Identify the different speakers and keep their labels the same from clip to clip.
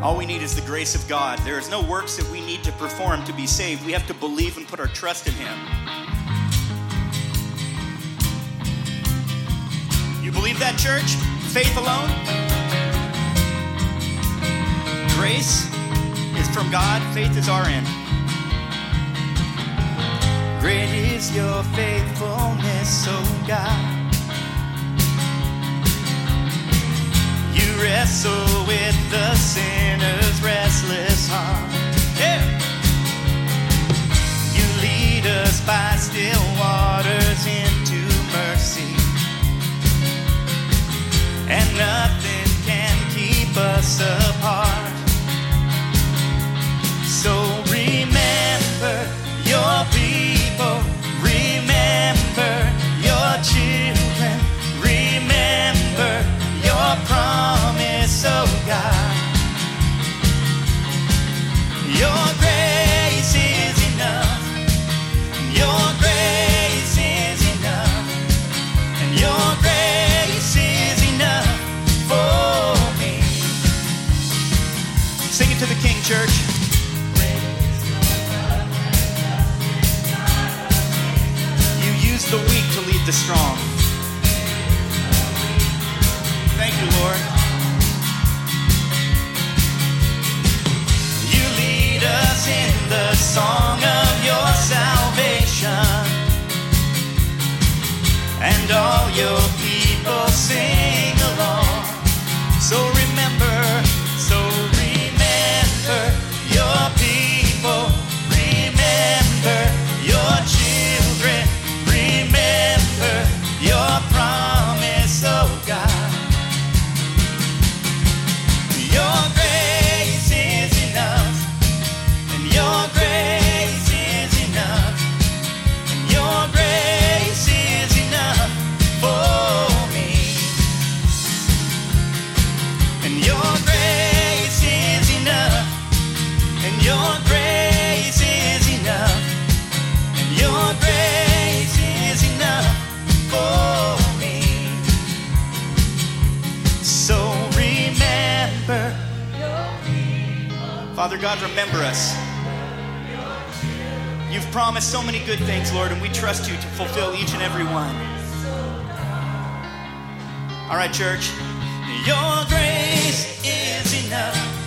Speaker 1: All we need is the grace of God. There is no works that we need to perform to be saved. We have to believe and put our trust in Him. You believe that, church? Faith alone? Grace is from God, faith is our end. Great is your faithfulness, oh the strong. Thank you, Lord. Father God, remember us. You've promised so many good things, Lord, and we trust you to fulfill each and every one. All right, church. Your grace is enough.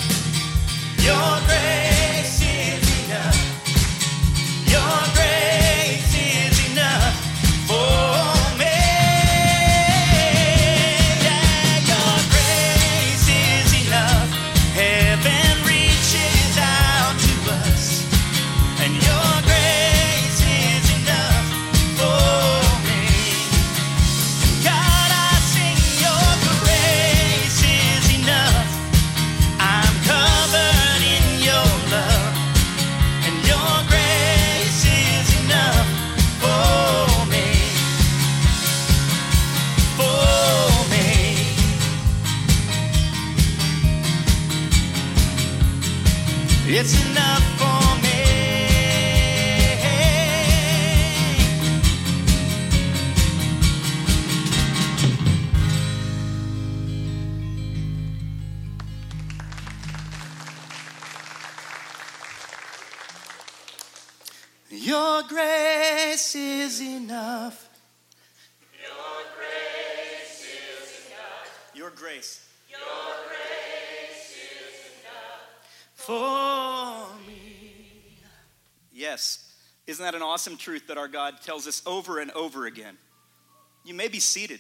Speaker 1: It's enough for me. Your grace is enough. Your grace is enough. Your grace. For me. Yes. Isn't that an awesome truth that our God tells us over and over again? You may be seated.